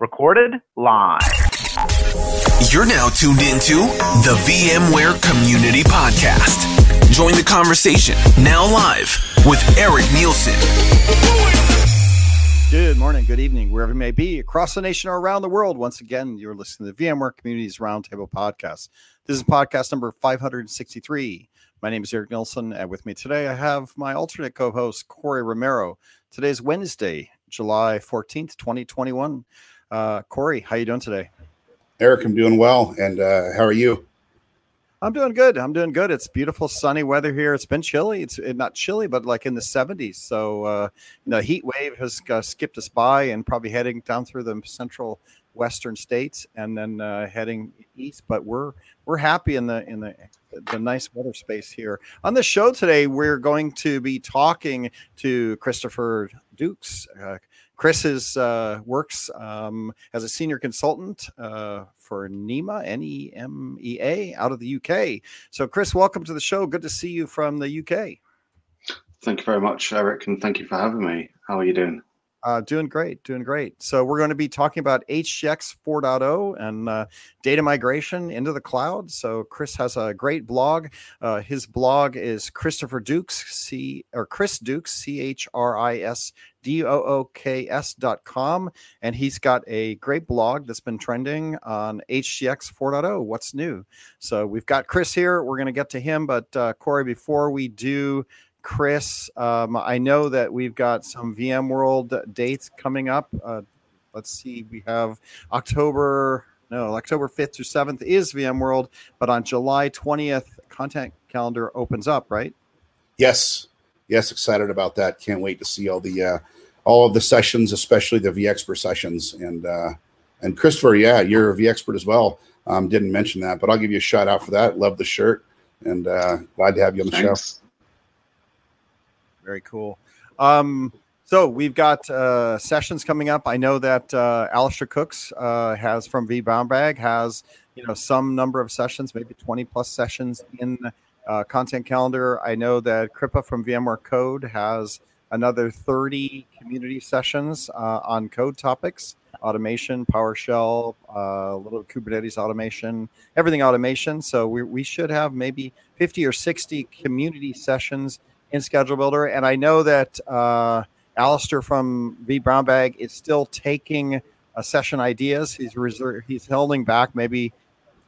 Recorded live. You're now tuned into the VMware Community Podcast. Join the conversation now live with Eric Nielsen. Good morning, good evening, wherever you may be, across the nation or around the world. Once again, you're listening to the VMware Communities Roundtable Podcast. This is podcast number 563. My name is Eric Nielsen, and with me today I have my alternate co-host Corey Romero. Today's Wednesday, July 14th, 2021. Uh, Corey, how you doing today? Eric, I'm doing well, and uh, how are you? I'm doing good. I'm doing good. It's beautiful, sunny weather here. It's been chilly. It's not chilly, but like in the 70s. So, uh, you know, heat wave has uh, skipped us by and probably heading down through the central western states and then uh, heading east. But we're we're happy in the in the the nice weather space here. On the show today, we're going to be talking to Christopher Dooks. Uh, Chris uh, works um, as a senior consultant uh, for NEMEA, N E M E A, out of the UK. So, Chris, welcome to the show. Good to see you from the UK. Thank you very much, Eric, and thank you for having me. How are you doing? Uh, doing great, doing great. So we're going to be talking about HCX 4.0 and uh, data migration into the cloud. So Chris has a great blog. Uh, his blog is Christopher Dooks, C or Chris Dooks, C H R I S D O O K S dot com, and he's got a great blog that's been trending on HCX 4.0. What's new? So we've got Chris here. We're going to get to him, but uh, Corey, before we do Chris. Um, I know that we've got some VMworld dates coming up. Uh, let's see, we have October, no, October 5th through 7th is VMworld, but on July 20th, content calendar opens up, right? Yes. Yes, excited about that. Can't wait to see all the uh, all of the sessions, especially the VExpert sessions. And uh, and Christopher, yeah, you're a VExpert as well. Um, didn't mention that, but I'll give you a shout out for that. Love the shirt and uh, glad to have you on the Thanks. show. Very cool. Um, so we've got uh, sessions coming up. I know that uh, Alastair Cooke uh, has from vBrownBag has you know some number of sessions, maybe twenty plus sessions in uh, content calendar. I know that Kripa from VMware Code has another thirty community sessions uh, on code topics, automation, PowerShell, uh, little Kubernetes automation, everything automation. So we we should have maybe fifty or sixty community sessions in Schedule Builder. And I know that uh, Alastair from vBrownBag is still taking uh, session ideas. He's reserved, he's holding back maybe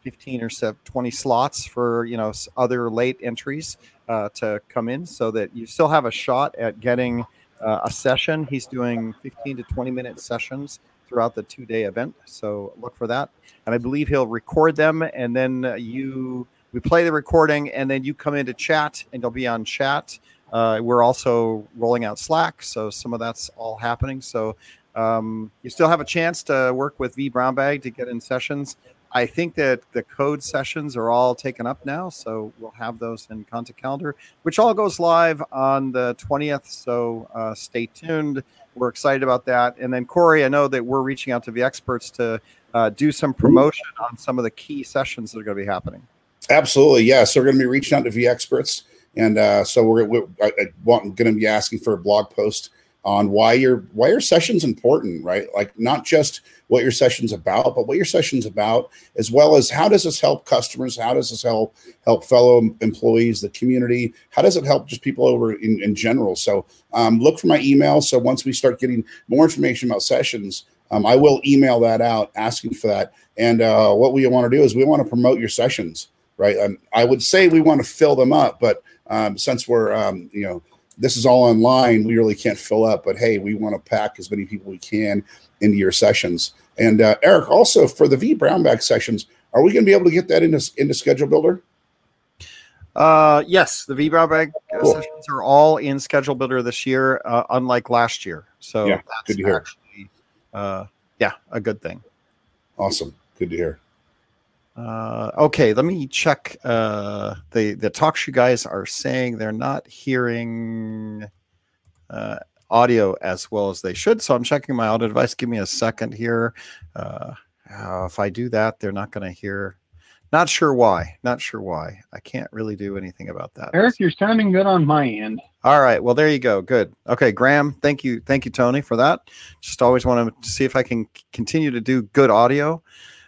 15 or 20 slots for you know other late entries uh, to come in, so that you still have a shot at getting uh, a session. He's doing 15 to 20 minute sessions throughout the two day event, so look for that. And I believe he'll record them, and then you we play the recording, and then you come into chat, and you'll be on chat uh, we're also rolling out Slack, so some of that's all happening. So um, you still have a chance to work with vBrownBag to get in sessions. I think that the code sessions are all taken up now, so we'll have those in Content Calendar, which all goes live on the 20th. So uh, stay tuned. We're excited about that. And then Corey, I know that we're reaching out to the experts to uh, do some promotion on some of the key sessions that are going to be happening. Absolutely, yes. Yeah. So we're going to be reaching out to VExperts and uh, so we're, we're I, going to be asking for a blog post on why your why your session's important, right? Like not just what your session's about, but what your session's about, as well as how does this help customers? How does this help help fellow employees, the community? How does it help just people over in, in general? So um, look for my email. So once we start getting more information about sessions, um, I will email that out asking for that. And uh, what we want to do is we want to promote your sessions, right? Um, I would say we want to fill them up, but um, since we're um, you know this is all online, we really can't fill up. But hey, we want to pack as many people we can into your sessions. And uh, Eric, also for the vBrownBag sessions, are we going to be able to get that into into Schedule Builder? Uh, yes, the vBrownBag cool. sessions are all in Schedule Builder this year, uh, unlike last year. So yeah, that's good to hear. actually, uh, yeah, a good thing. Awesome, good to hear. Uh, okay, let me check. Uh, the the You guys are saying they're not hearing uh, audio as well as they should, so I'm checking my audio device. Give me a second here. Uh, uh if I do that, they're not going to hear. Not sure why. Not sure why. I can't really do anything about that. Eric, you're sounding good on my end. All right. Well, there you go. Good. Okay, Graham. Thank you. Thank you, Tony, for that. Just always want to see if I can continue to do good audio.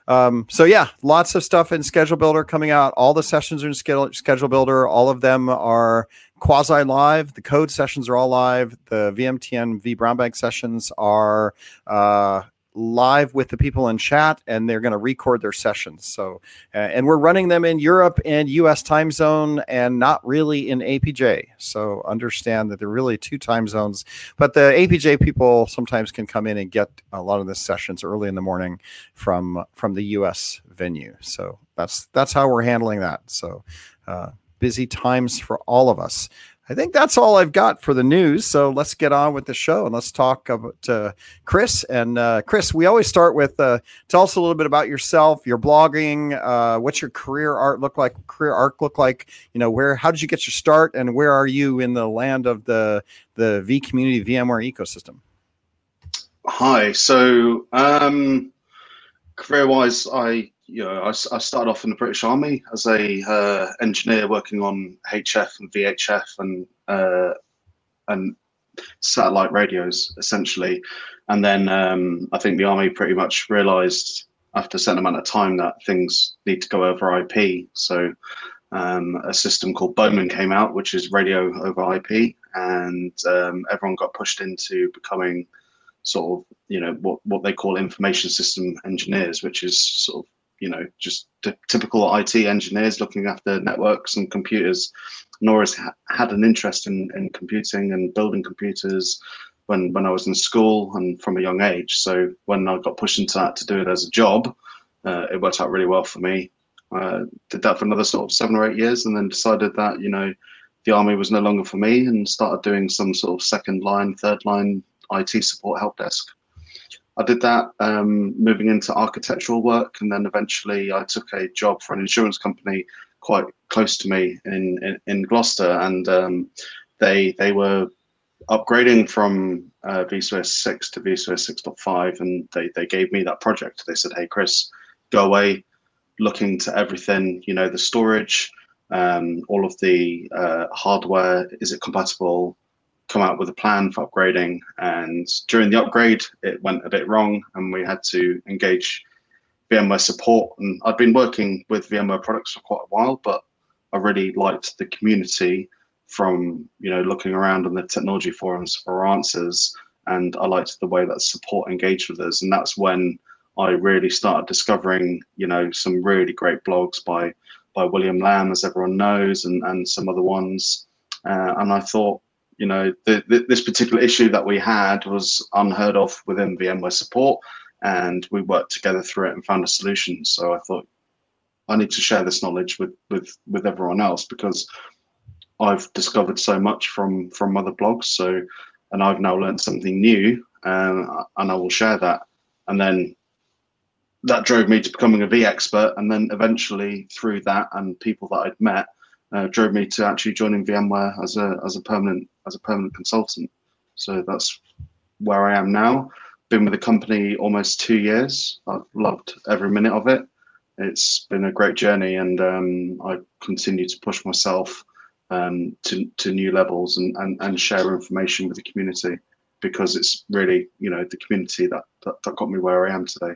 Um, so yeah, lots of stuff in Schedule Builder coming out. All the sessions are in Schedule, Builder. All of them are quasi live. The code sessions are all live. The VMTN V Bag sessions are uh, live with the people in chat and they're going to record their sessions. So, uh, and we're running them in Europe and US time zone and not really in APJ. So, understand that they're really two time zones, but the APJ people sometimes can come in and get a lot of the sessions early in the morning from from the US venue. So, that's that's how we're handling that. So, uh, busy times for all of us. I think that's all I've got for the news. So let's get on with the show and let's talk about uh, Chris. And uh, Chris, we always start with uh, tell us a little bit about yourself, your blogging, uh, what's your career art look like, career arc look like. You know, where how did you get your start, and where are you in the land of the the V community VMware ecosystem? Hi. So um, career wise, I you know, I, I, started off in the British Army as a uh, engineer working on HF and VHF and uh, and satellite radios essentially, and then um, I think the army pretty much realised after a certain amount of time that things need to go over IP. So um, a system called Bowman came out, which is radio over IP, and um, everyone got pushed into becoming sort of you know what what they call information system engineers, which is sort of you know just typical IT engineers looking after networks and computers. Nora's ha- had an interest in, in computing and building computers when when I was in school and from a young age. So when I got pushed into that to do it as a job, uh, it worked out really well for me. Uh, did that for another sort of seven or eight years, and then decided that you know the army was no longer for me, and started doing some sort of second line, third line IT support help desk. I did that um, moving into architectural work, and then eventually I took a job for an insurance company quite close to me in in, in Gloucester, and um, they they were upgrading from uh, vSphere 6 to vSphere 6.5, and they they gave me that project. They said, "Hey, Chris, go away, look into everything. You know, the storage." Um, all of the uh, hardware is it compatible come out with a plan for upgrading. And during the upgrade, it went a bit wrong, and we had to engage VMware support. And I'd been working with VMware products for quite a while, but I really liked the community from you know looking around on the technology forums for answers, and I liked the way that support engaged with us. And that's when I really started discovering you know some really great blogs by by William Lam, as everyone knows, and and some other ones. Uh, and I thought, you know, the, the, this particular issue that we had was unheard of within VMware support, and we worked together through it and found a solution. So I thought I need to share this knowledge with with with everyone else because I've discovered so much from from other blogs. So, and I've now learned something new, um, and I will share that. And then that drove me to becoming a V expert, and then eventually through that and people that I'd met uh, drove me to actually joining VMware as a as a permanent as a permanent consultant. So that's where I am now. Been with the company almost two years. I've loved every minute of it. It's been a great journey, and um, I continue to push myself um, to to new levels and, and and share information with the community because it's really you know the community that, that, that got me where I am today.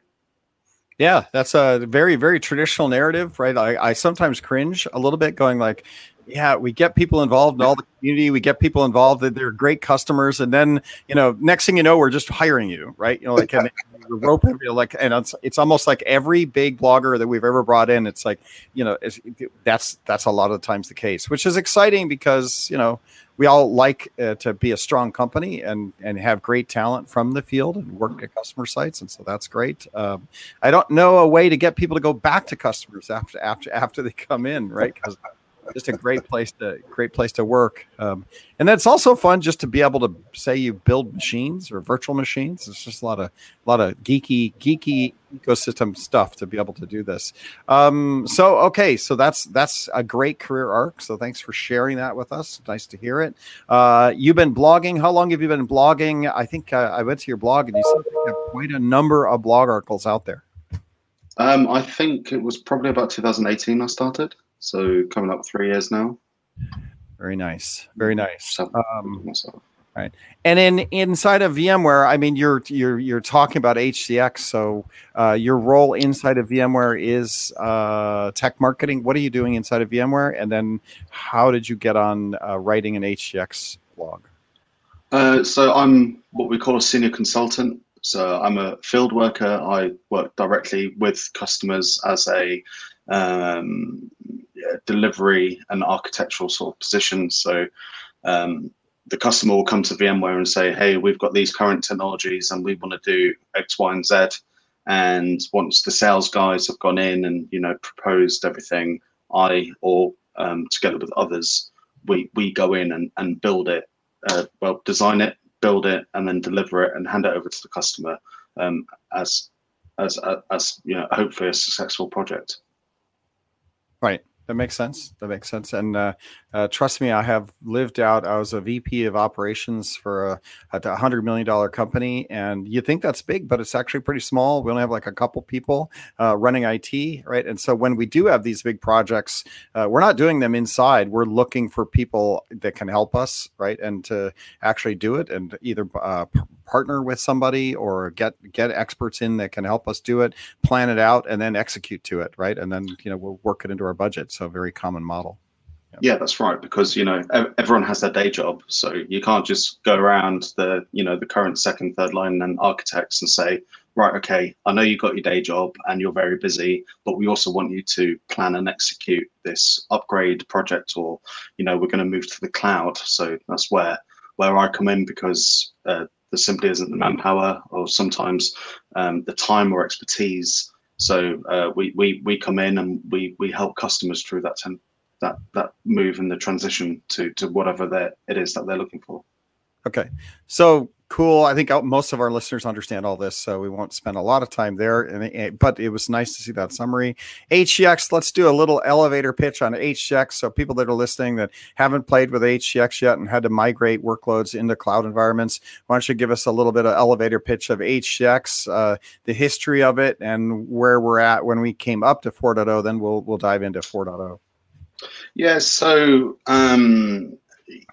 Yeah, that's a very, very traditional narrative, right? I, I sometimes cringe a little bit going like, yeah, we get people involved in all the community. We get people involved. They're great customers, and then you know, next thing you know, we're just hiring you, right? You know, like and you know, like, and it's, it's almost like every big blogger that we've ever brought in. It's like, you know, that's that's a lot of the times the case, which is exciting because you know we all like uh, to be a strong company and and have great talent from the field and work at customer sites, and so that's great. Um, I don't know a way to get people to go back to customers after after after they come in, right? Because just a great place to great place to work. Um, and that's also fun just to be able to say you build machines or virtual machines. It's just a lot of a lot of geeky geeky ecosystem stuff to be able to do this. Um, so okay, so that's that's a great career arc. So thanks for sharing that with us. Nice to hear it. Uh, you've been blogging. How long have you been blogging? I think uh, I went to your blog and you you have quite a number of blog articles out there. Um, I think it was probably about 2018 I started, so coming up three years now. Very nice, very nice. So, Um, myself. and in inside of VMware, I mean, you're you're you're talking about HCX, so uh, your role inside of VMware is uh, tech marketing. What are you doing inside of VMware, and then how did you get on uh, writing an HCX blog? Uh, so I'm what we call a senior consultant. So I'm a field worker. I work directly with customers as a um, delivery and architectural sort of position. So um, the customer will come to VMware and say, "Hey, we've got these current technologies, and we want to do X, Y, and Z." And once the sales guys have gone in and you know proposed everything, I or um, together with others, we we go in and, and build it, uh, well, design it, build it, and then deliver it and hand it over to the customer um, as as as you know hopefully a successful project. Right. That makes sense. That makes sense. And uh, uh, trust me, I have lived out. I was a VP of operations for a, a hundred million dollar company, and you think that's big, but it's actually pretty small. We only have like a couple people uh, running IT, right? And so when we do have these big projects, uh, we're not doing them inside. We're looking for people that can help us, right, and to actually do it, and either uh, partner with somebody or get get experts in that can help us do it, plan it out, and then execute to it, right? And then you know we'll work it into our budget. So very common model. Yeah, that's right. Because you know everyone has their day job, so you can't just go around the you know the current second, third line and architects and say, right, okay, I know you got your day job and you're very busy, but we also want you to plan and execute this upgrade project, or you know we're going to move to the cloud. So that's where where I come in because uh, there simply isn't the manpower or sometimes um, the time or expertise. So uh, we, we we come in and we we help customers through that ten, that that move and the transition to to whatever it is that they're looking for. Okay. So cool. I think uh, most of our listeners understand all this, so we won't spend a lot of time there. And but it was nice to see that summary. HCX. Let's do a little elevator pitch on HCX. So people that are listening that haven't played with HCX yet and had to migrate workloads into cloud environments, why don't you give us a little bit of elevator pitch of HCX, uh, the history of it, and where we're at when we came up to 4.0. Then we'll we'll dive into oh. 4.0. Yeah, so um,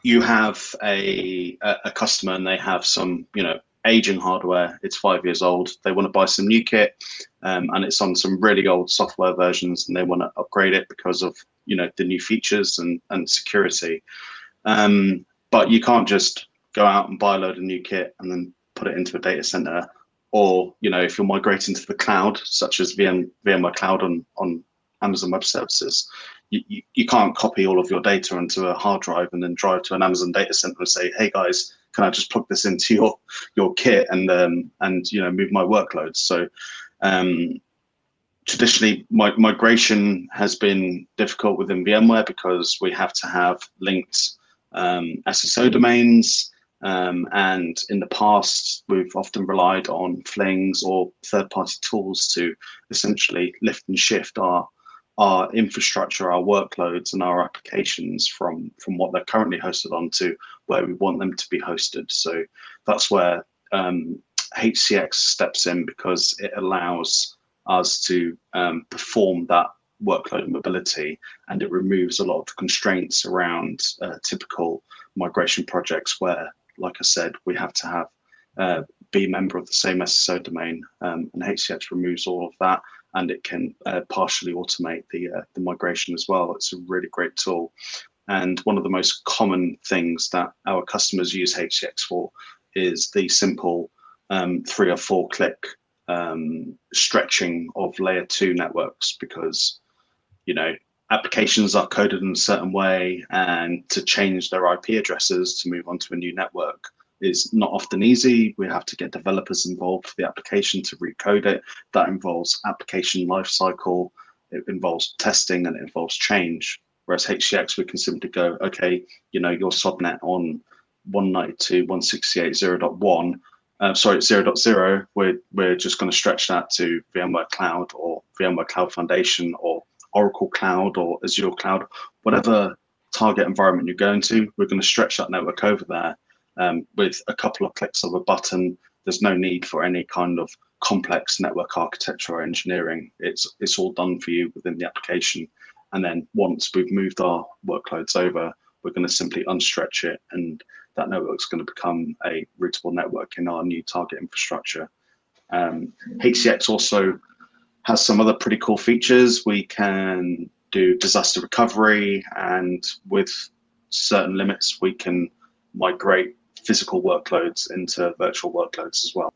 you have a, a customer and they have some, you know, aging hardware. It's five years old. They want to buy some new kit, um, and it's on some really old software versions, and they want to upgrade it because of you know the new features and and security. Um, but you can't just go out and buy a load of new kit and then put it into a data center. Or you know, if you're migrating to the cloud, such as VM, VMware Cloud on on Amazon Web Services, you, you, you can't copy all of your data onto a hard drive and then drive to an Amazon data center and say, "Hey guys, can I just plug this into your your kit and um, and you know move my workloads?" So um, traditionally, mi- migration has been difficult within VMware because we have to have linked um, SSO domains. Um, and in the past, we've often relied on flings or third-party tools to essentially lift and shift our our infrastructure, our workloads, and our applications from from what they're currently hosted on to where we want them to be hosted. So that's where um, HCX steps in because it allows us to um, perform that workload mobility and it removes a lot of the constraints around uh, typical migration projects where, like I said, we have to have uh, be member of the same SSO domain, um, and HCX removes all of that and it can uh, partially automate the uh, the migration as well. It's a really great tool, and one of the most common things that our customers use HCX for is the simple um, three or four click um, stretching of layer two networks because you know applications are coded in a certain way and to change their IP addresses to move on to a new network is not often easy. We have to get developers involved for the application to recode it. That involves application lifecycle, it involves testing, and it involves change. Whereas HCX, we can simply go, okay, you know, your subnet on 192.168.0.1, uh, sorry, 0.0, we're, we're just going to stretch that to VMware Cloud or VMware Cloud Foundation or Oracle Cloud or Azure Cloud, whatever target environment you're going to, we're going to stretch that network over there um, with a couple of clicks of a button. There's no need for any kind of complex network architecture or engineering. It's it's all done for you within the application. And then once we've moved our workloads over, we're going to simply unstretch it, and that network's going to become a routable network in our new target infrastructure. Um, HCX also has some other pretty cool features. We can do disaster recovery, and with certain limits, we can migrate physical workloads into virtual workloads as well.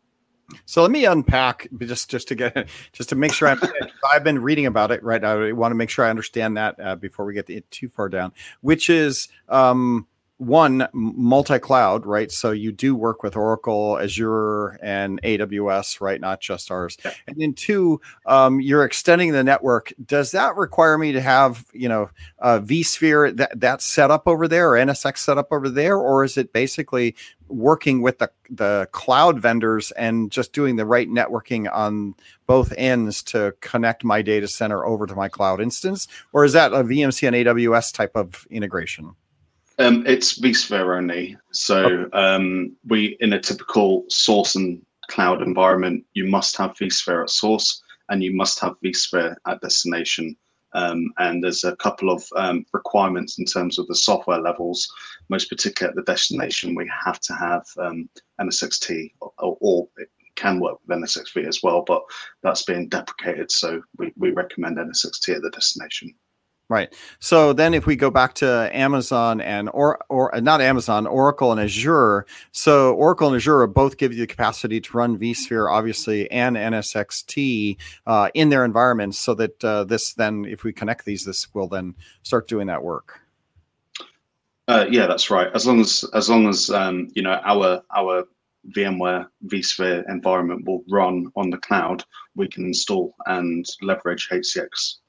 So let me unpack just just to get just to make sure I'm, I've been reading about it right. I want to make sure I understand that uh, before we get too far down, which is um, one multi-cloud right? So you do work with oracle azure and aws right? Not just ours. Yeah. and then two um, you're extending the network. Does that require me to have you know uh, vsphere that that's set up over there or nsx set up over there? Or is it basically working with the, the cloud vendors and just doing the right networking on both ends to connect my data center over to my cloud instance? Or is that a vmc and aws type of integration um, it's vSphere only. So um, we, in a typical source and cloud environment, you must have vSphere at source and you must have vSphere at destination. Um, and there's a couple of um, requirements in terms of the software levels. Most particularly at the destination, we have to have um, NSXT, or, or, it can work with NSXV as well, but that's being deprecated. So we, we recommend NSXT at the destination. Right. So then if we go back to Amazon and or or uh, not Amazon, Oracle and Azure. So Oracle and Azure both give you the capacity to run vSphere, obviously, and NSXT uh, in their environments so that uh, this then, if we connect these, this will then start doing that work. Uh, yeah, that's right. As long as as long as um, you know our our VMware vSphere environment will run on the cloud, we can install and leverage HCX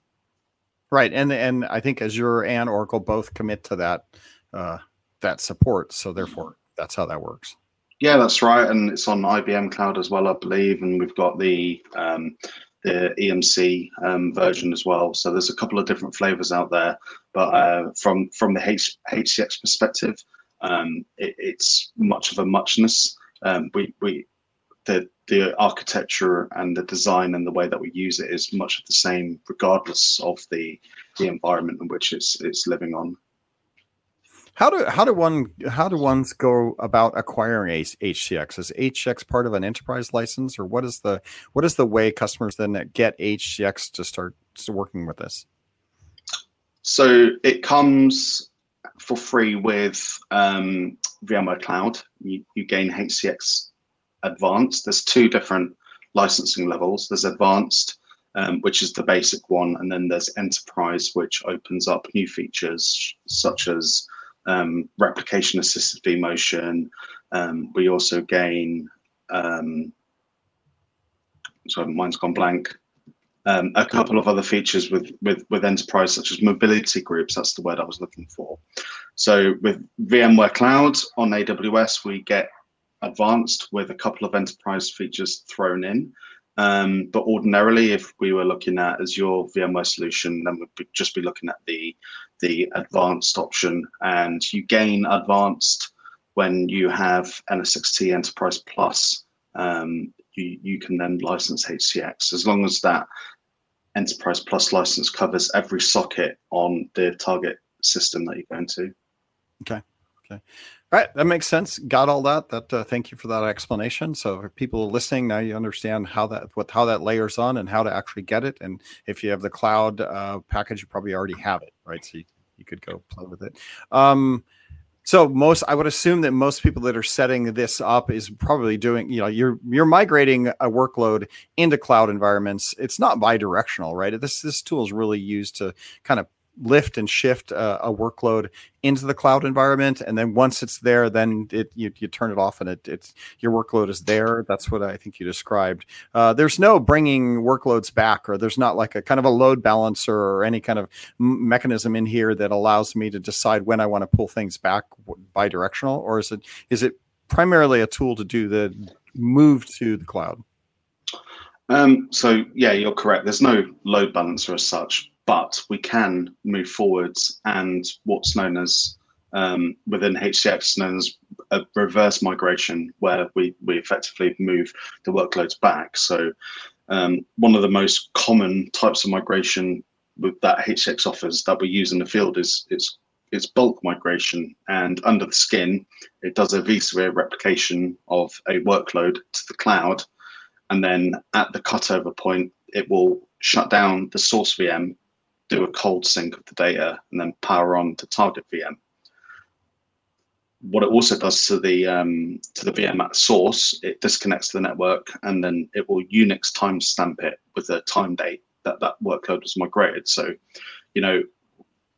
Right, and and I think Azure and Oracle both commit to that uh, that support. So therefore, that's how that works. Yeah, that's right, and it's on IBM Cloud as well, I believe, and we've got the um, the EMC um, version as well. So there's a couple of different flavors out there, but uh, from from the H- HCX perspective, um, it, it's much of a muchness. Um, we we the the architecture and the design and the way that we use it is much of the same, regardless of the the environment in which it's it's living on. How do how do one how do ones go about acquiring HCX? Is HCX part of an enterprise license, or what is the what is the way customers then get HCX to start working with this? So it comes for free with um, VMware Cloud. You, you gain HCX advanced. There's two different licensing levels. There's advanced, um, which is the basic one, and then there's enterprise, which opens up new features such as um, replication assisted vMotion. Um, we also gain, um, sorry, mine's gone blank. Um, a couple of other features with, with with enterprise, such as mobility groups. That's the word I was looking for. So with VMware Cloud on AWS, we get advanced with a couple of enterprise features thrown in. Um, but ordinarily, if we were looking at Azure VMware solution, then we'd just be looking at the the advanced option, and you gain advanced when you have NSXT Enterprise Plus. Um, you you can then license HCX as long as that Enterprise Plus license covers every socket on the target system that you're going to. Okay. Okay. Right, that makes sense. Got all that. That uh, thank you for that explanation. So, for people listening, now you understand how that what how that layers on and how to actually get it. And if you have the cloud uh, package, you probably already have it, right? So you, you could go play with it. Um, so most, I would assume that most people that are setting this up is probably doing, you know, you're you're migrating a workload into cloud environments. It's not bi-directional, right? This this tool is really used to kind of lift and shift a, workload into the cloud environment and then once it's there then it you, you turn it off and it, it's your workload is there. That's what i think you described. Uh, there's no bringing workloads back or there's not like a kind of a load balancer or any kind of m- mechanism in here that allows me to decide when i want to pull things back bi-directional or is it is it primarily a tool to do the move to the cloud? Um, so yeah you're correct. There's no load balancer as such but we can move forwards and what's known as um, within HCX known as a reverse migration where we, we effectively move the workloads back. So um, one of the most common types of migration with that HCX offers that we use in the field is it's it's bulk migration and under the skin it does a vSphere replication of a workload to the cloud and then at the cutover point it will shut down the source VM do a cold sync of the data and then power on to target VM what it also does to the um, to the VM at source, it disconnects to the network and then it will Unix timestamp it with a time date that that workload was migrated. So, you know,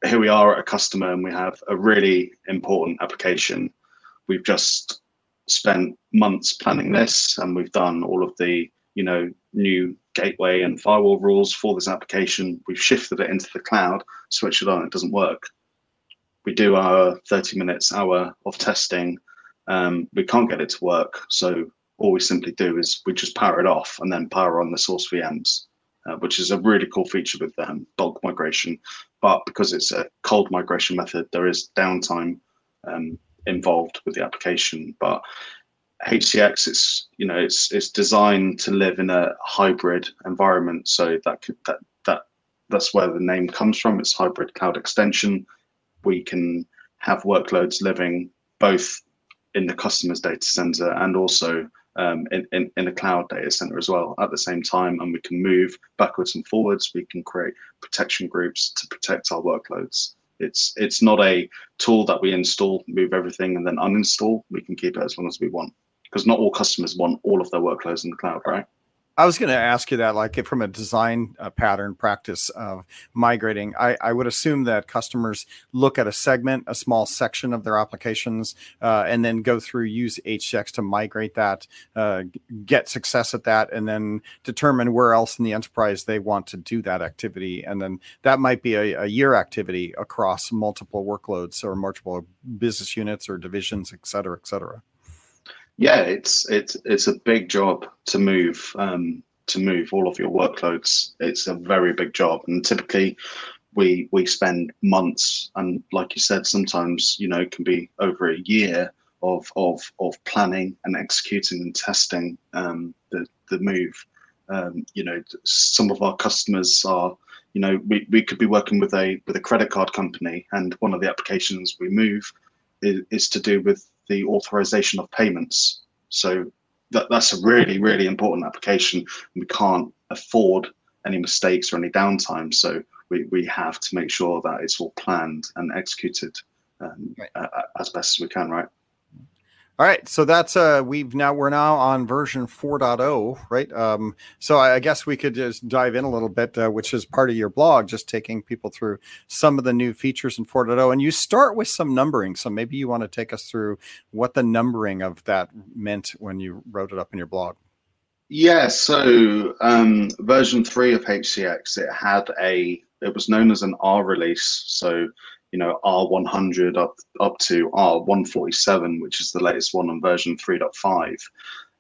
here we are at a customer and we have a really important application. We've just spent months planning this and we've done all of the, you know, new gateway and firewall rules for this application. We've shifted it into the cloud, switched it on, it doesn't work. We do our 30 minutes hour of testing. Um, we can't get it to work. So all we simply do is we just power it off and then power on the source vms uh, which is a really cool feature with um, bulk migration. But because it's a cold migration method there is downtime um, involved with the application. But hcx it's you know it's it's designed to live in a hybrid environment so that that that that's where the name comes from it's hybrid cloud extension we can have workloads living both in the customer's data center and also um, in, in, in a cloud data center as well at the same time. And we can move backwards and forwards. We can create protection groups to protect our workloads. It's it's not a tool that we install, move everything, and then uninstall. We can keep it as long as we want because not all customers want all of their workloads in the cloud, right? I was going to ask you that, like from a design uh, pattern practice of migrating, I, I, would assume that customers look at a segment, a small section of their applications, uh, and then go through use HCX to migrate that, uh, get success at that, and then determine where else in the enterprise they want to do that activity. And then that might be a, a year activity across multiple workloads or multiple business units or divisions, et cetera, et cetera yeah, it's it's it's a big job to move um, to move all of your workloads. It's a very big job, and typically we we spend months, and like you said, sometimes you know it can be over a year of of of planning and executing and testing um, the the move. Um, you know, some of our customers are you know we, we could be working with a with a credit card company and one of the applications we move is, is to do with the authorization of payments. So that, that's a really, really important application. We can't afford any mistakes or any downtime. So we, we have to make sure that it's all planned and executed um, right. uh, as best as we can, right? All right, so that's uh we've now we're now on version 4.0, right? Um, so I, I guess we could just dive in a little bit, uh, which is part of your blog, just taking people through some of the new features in 4.0, and you start with some numbering. So maybe you want to take us through what the numbering of that meant when you wrote it up in your blog. Yeah, so um, version three of HCX, it had a it was known as an R release. So you know R100 up up to R147, which is the latest one on version 3.5.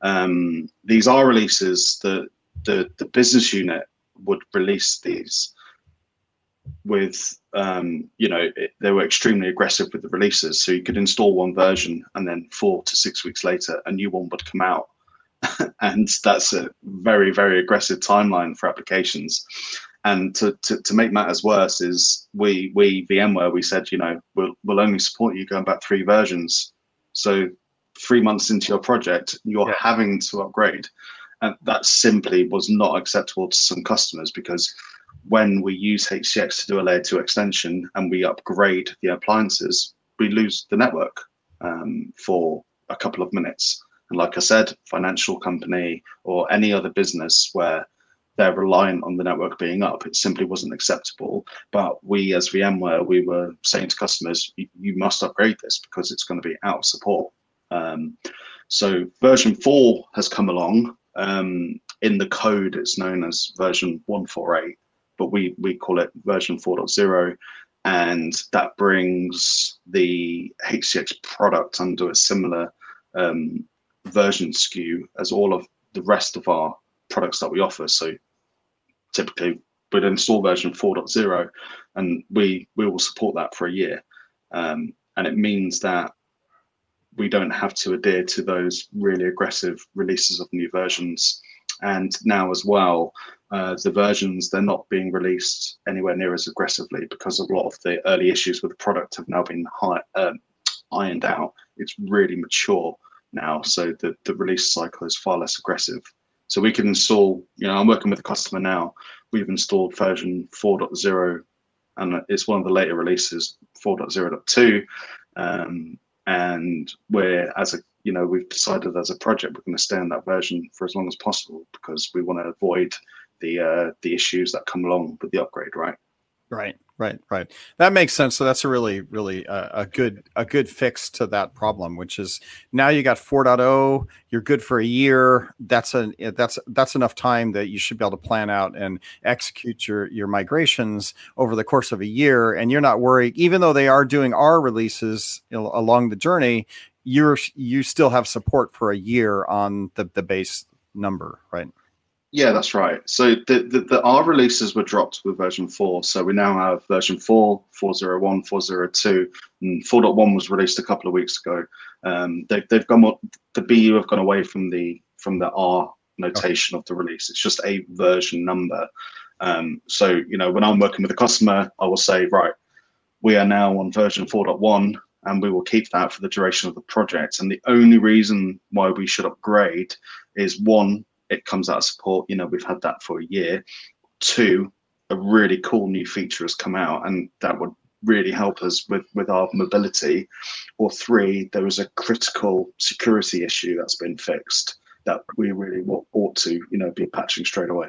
Um, these are releases that the the business unit would release these with um, you know it, they were extremely aggressive with the releases. So you could install one version and then four to six weeks later a new one would come out. And that's a very very aggressive timeline for applications and to, to, to, make matters worse is we we VMware we said you know we'll we'll only support you going back three versions. So three months into your project, you're yeah. having to upgrade, and that simply was not acceptable to some customers because when we use HCX to do a layer two extension and we upgrade the appliances, we lose the network um, for a couple of minutes. And like I said, financial company or any other business where they're reliant on the network being up. It simply wasn't acceptable. But we, as VMware, we were saying to customers, you, must upgrade this because it's going to be out of support. Um, so version four has come along. Um, in the code, it's known as version 148, but we, we call it version 4.0. And that brings the HCX product under a similar um, version SKU as all of the rest of our products that we offer. So typically we'd install version 4.0 and we we will support that for a year um, and it means that we don't have to adhere to those really aggressive releases of new versions. And now as well, uh, the versions they're not being released anywhere near as aggressively because a lot of the early issues with the product have now been high, um, ironed out. It's really mature now, so the the release cycle is far less aggressive. So we can install. You know, I'm working with a customer now. We've installed version 4.0, and it's one of the later releases, 4.0.2. Um, and we're as a you know we've decided as a project we're going to stay on that version for as long as possible because we want to avoid the uh, the issues that come along with the upgrade, right? Right, right, right. That makes sense. So that's a really, really uh, a good a good fix to that problem, which is now you got 4.0. You're good for a year. That's a that's that's enough time that you should be able to plan out and execute your your migrations over the course of a year, and you're not worried. Even though they are doing R releases you know, along the journey, you're you still have support for a year on the the base number, right? Yeah, that's right. So the, the, the, R releases were dropped with version 4. So we now have version 4, 401, 402, and 4.1 was released a couple of weeks ago. Um, they, they've gone the BU have gone away from the from the R notation okay. of the release. It's just a version number. Um, so you know when I'm working with a customer, I will say, right, we are now on version 4.1 and we will keep that for the duration of the project. And the only reason why we should upgrade is one, it comes out of support. You know, we've had that for a year. Two, a really cool new feature has come out, and that would really help us with with our mobility. Or three, there was a critical security issue that's been fixed that we really ought to, you know, be patching straight away.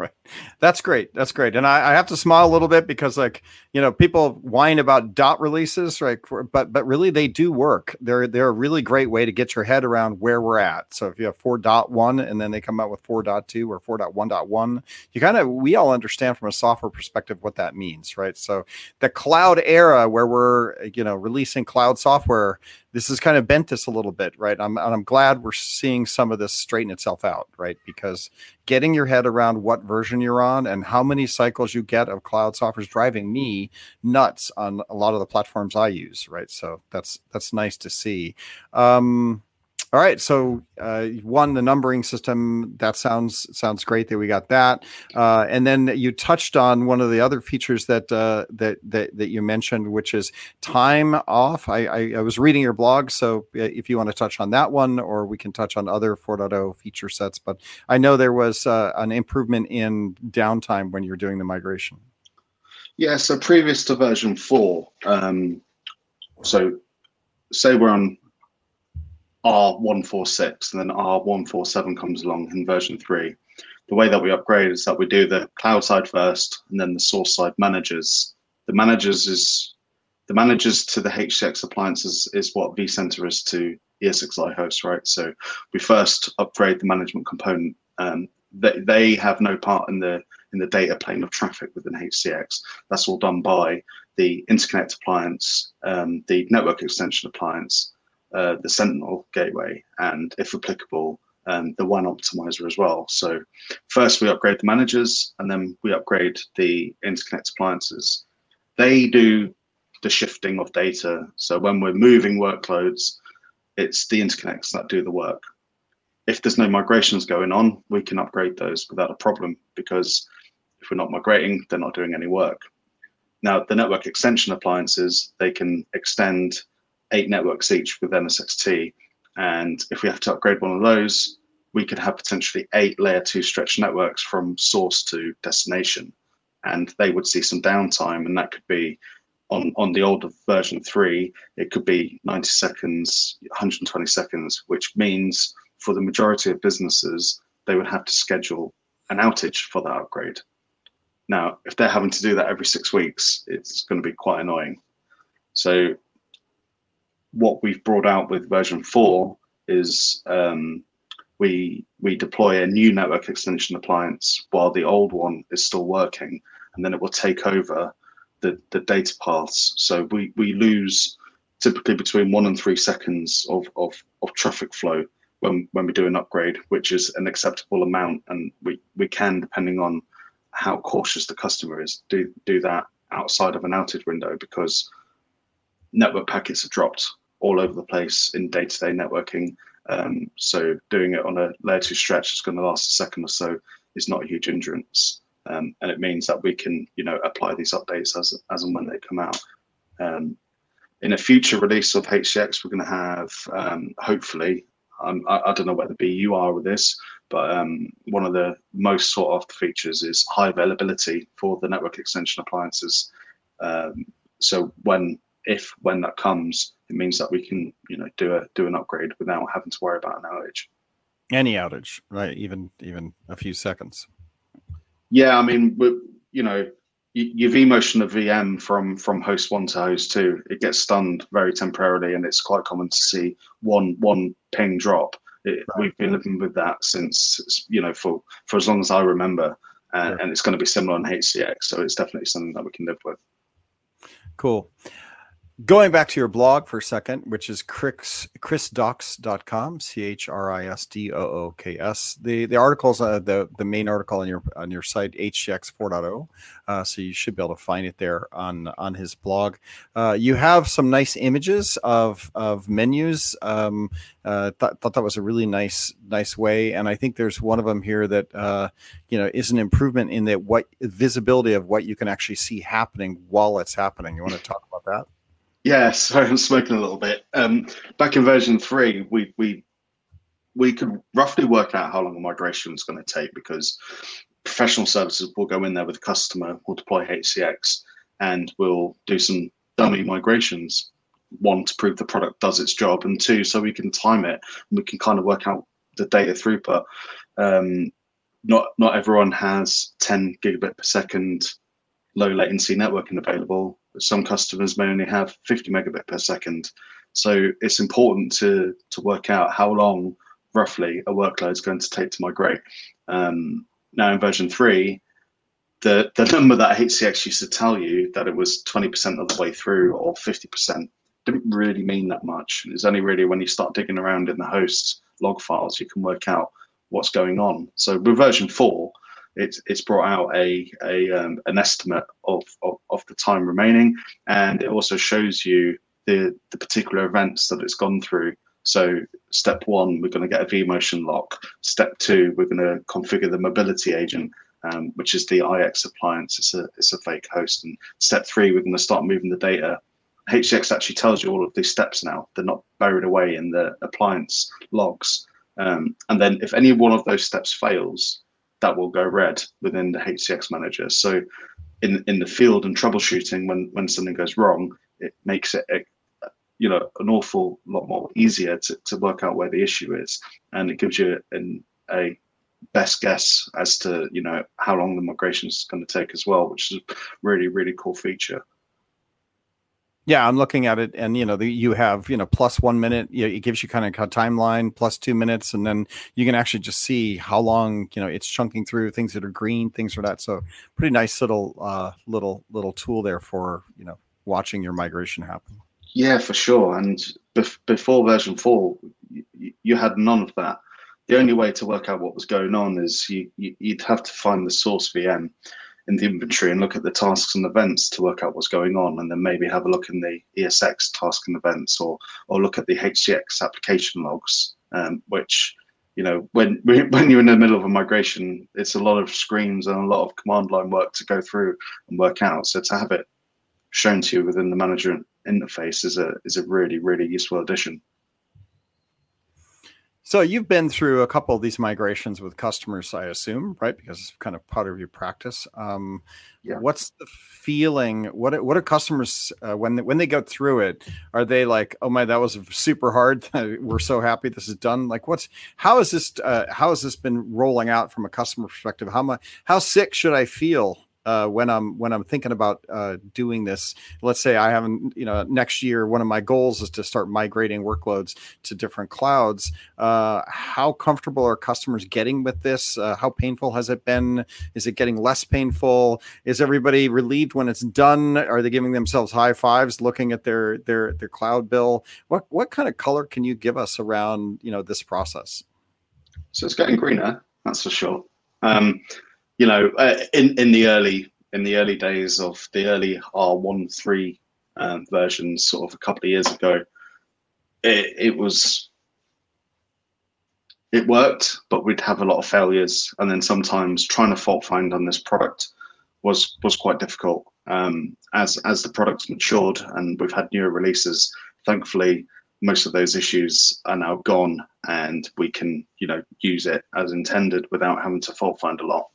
Right. That's great. That's great. And I, I, have to smile a little bit because, like, you know, people whine about dot releases, right? But but really, they do work. They're they're a really great way to get your head around where we're at. So if you have four dot one and then they come out with four dot two or four dot one dot one, you kind of we all understand from a software perspective what that means, right? So the cloud era where we're you know releasing cloud software this has kind of bent this a little bit, right? I'm, I'm glad we're seeing some of this straighten itself out, right? Because getting your head around what version you're on and how many cycles you get of cloud software is driving me nuts on a lot of the platforms I use, right? So that's that's nice to see. Um, all right, so uh, one the numbering system that sounds sounds great that we got that, uh, and then you touched on one of the other features that uh, that, that that you mentioned, which is time off. I, I, I was reading your blog, so uh, if you want to touch on that one, or we can touch on other 4.0 feature sets. But I know there was uh, an improvement in downtime when you're doing the migration. Yeah, so previous to version four, um, so say we're on R146 and then R147 comes along in version 3. The way that we upgrade is that we do the cloud side first and then the source side managers. The managers is the managers to the HCX appliances is what vCenter is to ESXi host, right? So we first upgrade the management component. Um, they, they have no part in the in the data plane of traffic within HCX. That's all done by the interconnect appliance, um, the network extension appliance, uh, the Sentinel gateway, and if applicable, um, the WAN optimizer as well. So first we upgrade the managers, and then we upgrade the interconnect appliances. They do the shifting of data. So when we're moving workloads, it's the interconnects that do the work. If there's no migrations going on, we can upgrade those without a problem because if we're not migrating, they're not doing any work. Now, the network extension appliances, they can extend eight networks each with NSXT. And if we have to upgrade one of those, we could have potentially eight layer two stretch networks from source to destination. And they would see some downtime, and that could be on, on the older version three, it could be 90 seconds, 120 seconds, which means for the majority of businesses, they would have to schedule an outage for that upgrade. Now, if they're having to do that every six weeks, it's going to be quite annoying. So what we've brought out with version four is um, we we deploy a new network extension appliance while the old one is still working, and then it will take over the, the data paths. So we, we lose typically between one and three seconds of, of, of traffic flow when, when we do an upgrade, which is an acceptable amount. And we, we can, depending on how cautious the customer is, do, do that outside of an outage window because network packets are dropped all over the place in day-to-day networking. Um, so doing it on a layer two stretch that's going to last a second or so is not a huge hindrance. Um, and it means that we can, you know, apply these updates as as and when they come out. Um, in a future release of HCX, we're going to have, um, hopefully, um, I, I, don't know whether B you are with this, but um, one of the most sought after features is high availability for the network extension appliances. So when, if when that comes, it means that we can, you know, do a do an upgrade without having to worry about an outage. Any outage, right? Even even a few seconds. Yeah, I mean, you know, you vMotion a VM from from host one to host two, it gets stunned very temporarily, and it's quite common to see one one ping drop. It, right. We've been living with that since you know for for as long as I remember, uh, sure. and it's going to be similar on HCX. So it's definitely something that we can live with. Cool. Going back to your blog for a second, which is chris, chrisdooks.com, C H R I S D O O K S. The the articles, uh, the the main article on your on your site, HCX 4.0. Uh, so you should be able to find it there on on his blog. Uh, you have some nice images of of menus. Um, uh, th- thought that was a really nice nice way, and I think there's one of them here that uh, you know is an improvement in that what visibility of what you can actually see happening while it's happening. You want to talk about that? Yeah, sorry, I'm smoking a little bit. Um, back in version three, we we we could roughly work out how long a migration is going to take because professional services will go in there with a customer, will deploy HCX, and we'll do some dummy migrations. One to prove the product does its job, and two so we can time it and we can kind of work out the data throughput. Um, not not everyone has 10 gigabit per second low latency networking available some customers may only have 50 megabit per second. So it's important to to work out how long roughly a workload is going to take to migrate. Um, now in version three, the the number that HCX used to tell you that it was 20% of the way through or 50% didn't really mean that much. It's only really when you start digging around in the host log files you can work out what's going on. So with version four, it's it's brought out a, a um, an estimate of, of, of the time remaining, and it also shows you the the particular events that it's gone through. So step one, we're going to get a vMotion lock. Step two, we're going to configure the mobility agent, um, which is the IX appliance. It's a it's a fake host. And step three, we're going to start moving the data. HCX actually tells you all of these steps now. They're not buried away in the appliance logs. Um, and then if any one of those steps fails, that will go red within the HCX manager. So in in the field and troubleshooting, when when something goes wrong, it makes it you know an awful lot more easier to, to work out where the issue is, and it gives you an, a best guess as to you know how long the migration is going to take as well, which is a really really cool feature. Yeah, I'm looking at it, and you know, the, you have you know plus one minute. You know, it gives you kind of a timeline plus two minutes, and then you can actually just see how long you know it's chunking through things that are green, things for that. So, pretty nice little uh, little little tool there for you know watching your migration happen. Yeah, for sure. And bef- before version four, you, you had none of that. The only way to work out what was going on is you, you you'd have to find the source VM in the inventory and look at the tasks and events to work out what's going on, and then maybe have a look in the ESX task and events, or or look at the HCX application logs, um, which you know when when you're in the middle of a migration, it's a lot of screens and a lot of command line work to go through and work out. So to have it shown to you within the management interface is a is a really really useful addition. So you've been through a couple of these migrations with customers, I assume, right? Because it's kind of part of your practice. Um, yeah. What's the feeling? What what are customers uh, when they, when they go through it? Are they like, oh my, that was super hard. We're so happy this is done. Like, what's how is this? Uh, how has this been rolling out from a customer perspective? How much? How sick should I feel uh, when I'm when I'm thinking about uh, doing this. Let's say I haven't, you know, next year one of my goals is to start migrating workloads to different clouds. Uh, how comfortable are customers getting with this? Uh, how painful has it been? Is it getting less painful? Is everybody relieved when it's done? Are they giving themselves high fives looking at their their their cloud bill? What what kind of color can you give us around you know this process? So it's getting greener, that's for sure. Um, you know, uh, in in the early in the early days of the early R one three um, versions, sort of a couple of years ago, it, it was it worked, but we'd have a lot of failures, and then sometimes trying to fault find on this product was was quite difficult. Um, as as the product's matured and we've had newer releases, thankfully most of those issues are now gone, and we can you know use it as intended without having to fault find a lot.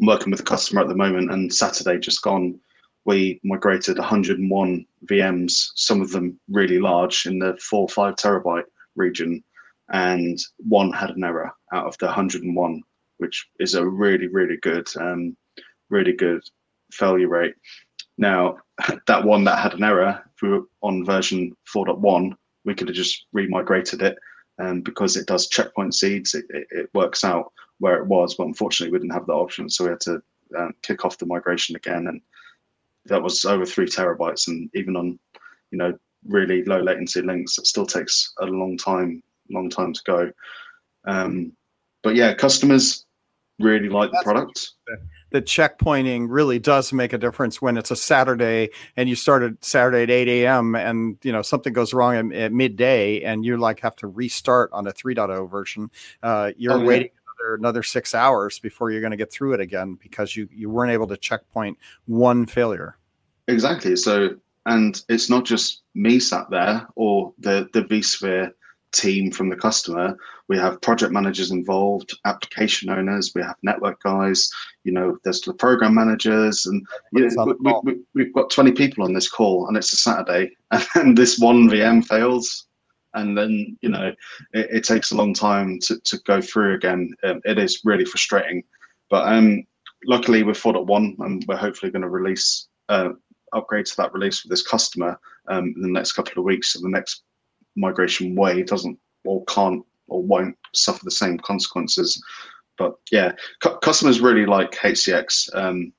I'm working with a customer at the moment, and Saturday just gone, we migrated 101 VMs, some of them really large in the four five terabyte region, and one had an error out of the 101, which is a really, really good, um, really good failure rate. Now, that one that had an error, if we were on version 4.1, we could have just remigrated it. Um, because it does checkpoint seeds, it, it, it, works out where it was, but unfortunately we didn't have that option, so we had to um, kick off the migration again, and that was over three terabytes, and even on, you know, really low latency links, it still takes a long time long time to go. Um, but yeah, customers really like That's the product. The checkpointing really does make a difference when it's a Saturday and you started Saturday at 8 a.m. and you know something goes wrong at, at midday and you like have to restart on a 3.0 version. Uh, you're oh, waiting another another six hours before you're going to get through it again because you you weren't able to checkpoint one failure. Exactly. So and it's not just me sat there or the the vSphere team from the customer. We have project managers involved, application owners, we have network guys, you know, there's the program managers, and you know, we, have we, got 20 people on this call, and it's a Saturday, and this one VM fails. And then, you know, it, it takes a long time to, to go through again. Um, it is really frustrating. But um, luckily, we're 4.1, and we're hopefully going to release, uh, upgrade to that release with this customer um, in the next couple of weeks. So the next migration way doesn't or can't or won't suffer the same consequences. But yeah, cu- customers really like HCX. Um,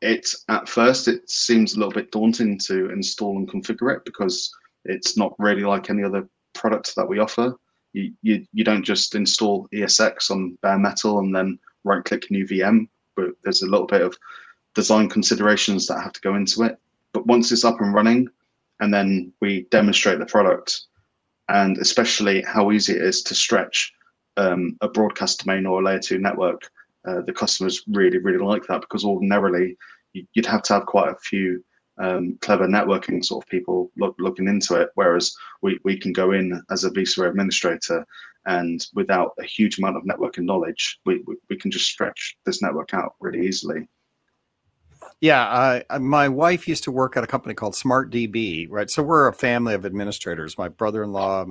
it at first it seems a little bit daunting to install and configure it because it's not really like any other product that we offer. You you, you don't just install ESX on bare metal and then right click new VM, but there's a little bit of design considerations that have to go into it. But once it's up and running, and then we demonstrate the product and especially how easy it is to stretch um, a broadcast domain or a layer two network. Uh, the customers really, really like that because ordinarily you'd have to have quite a few um, clever networking sort of people look, looking into it, whereas we, we can go in as a vSphere administrator and without a huge amount of networking knowledge, we, we, we can just stretch this network out really easily. Yeah, uh, my wife used to work at a company called SmartDB, right? So we're a family of administrators. My brother-in-law,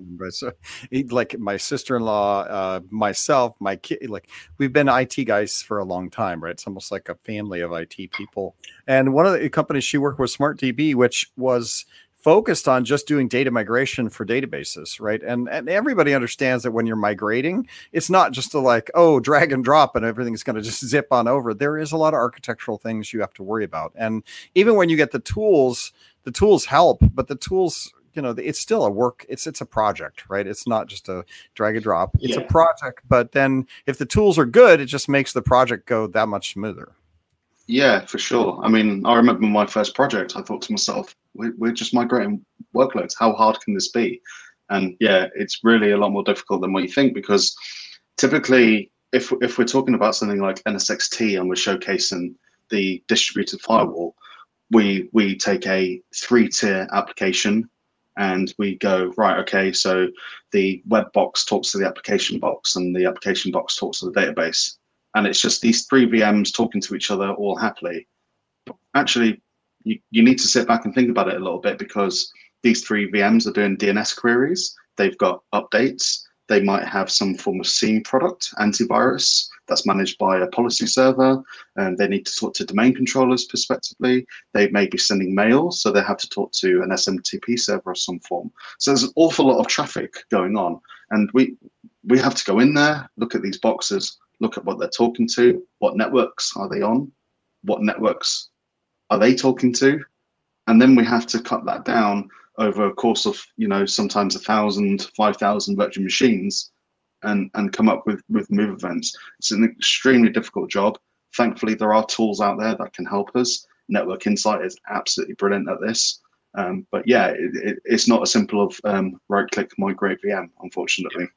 like my sister-in-law, uh, myself, my kid. Like we've been IT guys for a long time, right? It's almost like a family of IT people. And one of the companies she worked with, SmartDB, which was focused on just doing data migration for databases, right? And and everybody understands that when you're migrating, it's not just to like, oh, drag and drop and everything's going to just zip on over. There is a lot of architectural things you have to worry about. And even when you get the tools, the tools help, but the tools you know it's still a work it's it's a project right it's not just a drag and drop it's yeah. a project but then if the tools are good it just makes the project go that much smoother yeah, for sure. I mean, I remember my first project. I thought to myself, we're, we're just migrating workloads. How hard can this be? And yeah, it's really a lot more difficult than what you think because typically, if if we're talking about something like NSXT and we're showcasing the distributed firewall, we we take a three tier application and we go right okay so the web box talks to the application box and the application box talks to the database and it's just these three VMs talking to each other all happily. Actually, you, you need to sit back and think about it a little bit because these three VMs are doing DNS queries. They've got updates. They might have some form of SIEM product, antivirus, that's managed by a policy server. And they need to talk to domain controllers prospectively. They may be sending mail, so they have to talk to an SMTP server of some form. So there's an awful lot of traffic going on. And we we have to go in there, look at these boxes, look at what they're talking to, what networks are they on, what networks are they talking to, and then we have to cut that down over a course of you know sometimes a thousand, five thousand virtual machines, and and come up with with move events. It's an extremely difficult job. Thankfully, there are tools out there that can help us. Network Insight is absolutely brilliant at this. Um, but yeah, it, it, it's not as simple of um, right click migrate VM, unfortunately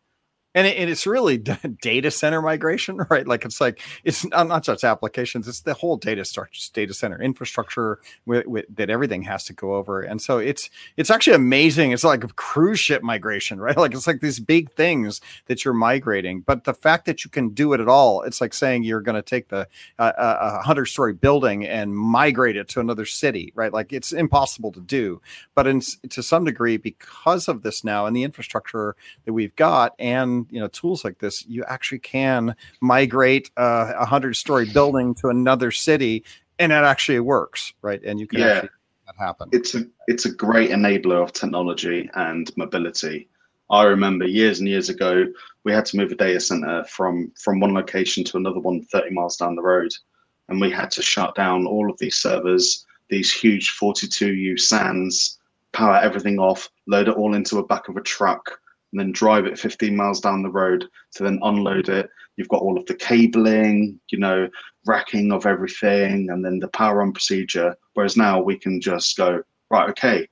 and, it, and it's really data center migration, right? Like it's like it's not, not just applications; it's the whole data data center infrastructure with, with, that everything has to go over. And so it's it's actually amazing. It's like a cruise ship migration, right? Like it's like these big things that you're migrating. But the fact that you can do it at all, it's like saying you're going to take the uh, a hundred story building and migrate it to another city, right? Like it's impossible to do. But in, to some degree, because of this now and the infrastructure that we've got and you know tools like this, you actually can migrate a hundred story building to another city, and it actually works, right? And you can yeah. actually that happen. It's a it's a great enabler of technology and mobility. I remember years and years ago, we had to move a data center from from one location to another one 30 miles down the road, and we had to shut down all of these servers, these huge 42U SANs, power everything off, load it all into a back of a truck, and then drive it 15 miles down the road to then unload it. You've got all of the cabling, you know, racking of everything, and then the power on procedure. Whereas now we can just go, right, okay,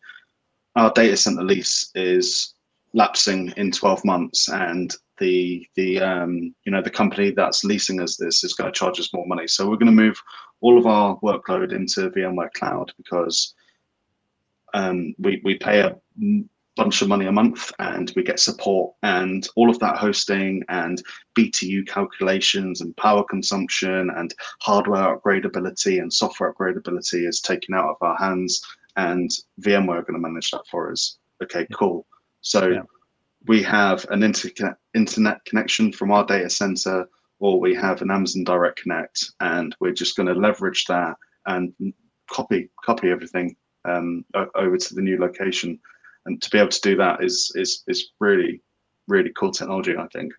our data center lease is lapsing in 12 months and the the um, you know the company that's leasing us this is going to charge us more money so we're going to move all of our workload into vmware cloud because um, we, we pay a bunch of money a month and we get support and all of that hosting and BTU calculations and power consumption and hardware upgradability and software upgradability is taken out of our hands and VMware are going to manage that for us. Okay, cool. So yeah. we have an inter- internet connection from our data center or we have an Amazon Direct Connect and we're just going to leverage that and copy copy everything um, over to the new location and to be able to do that is is is really really cool technology i think.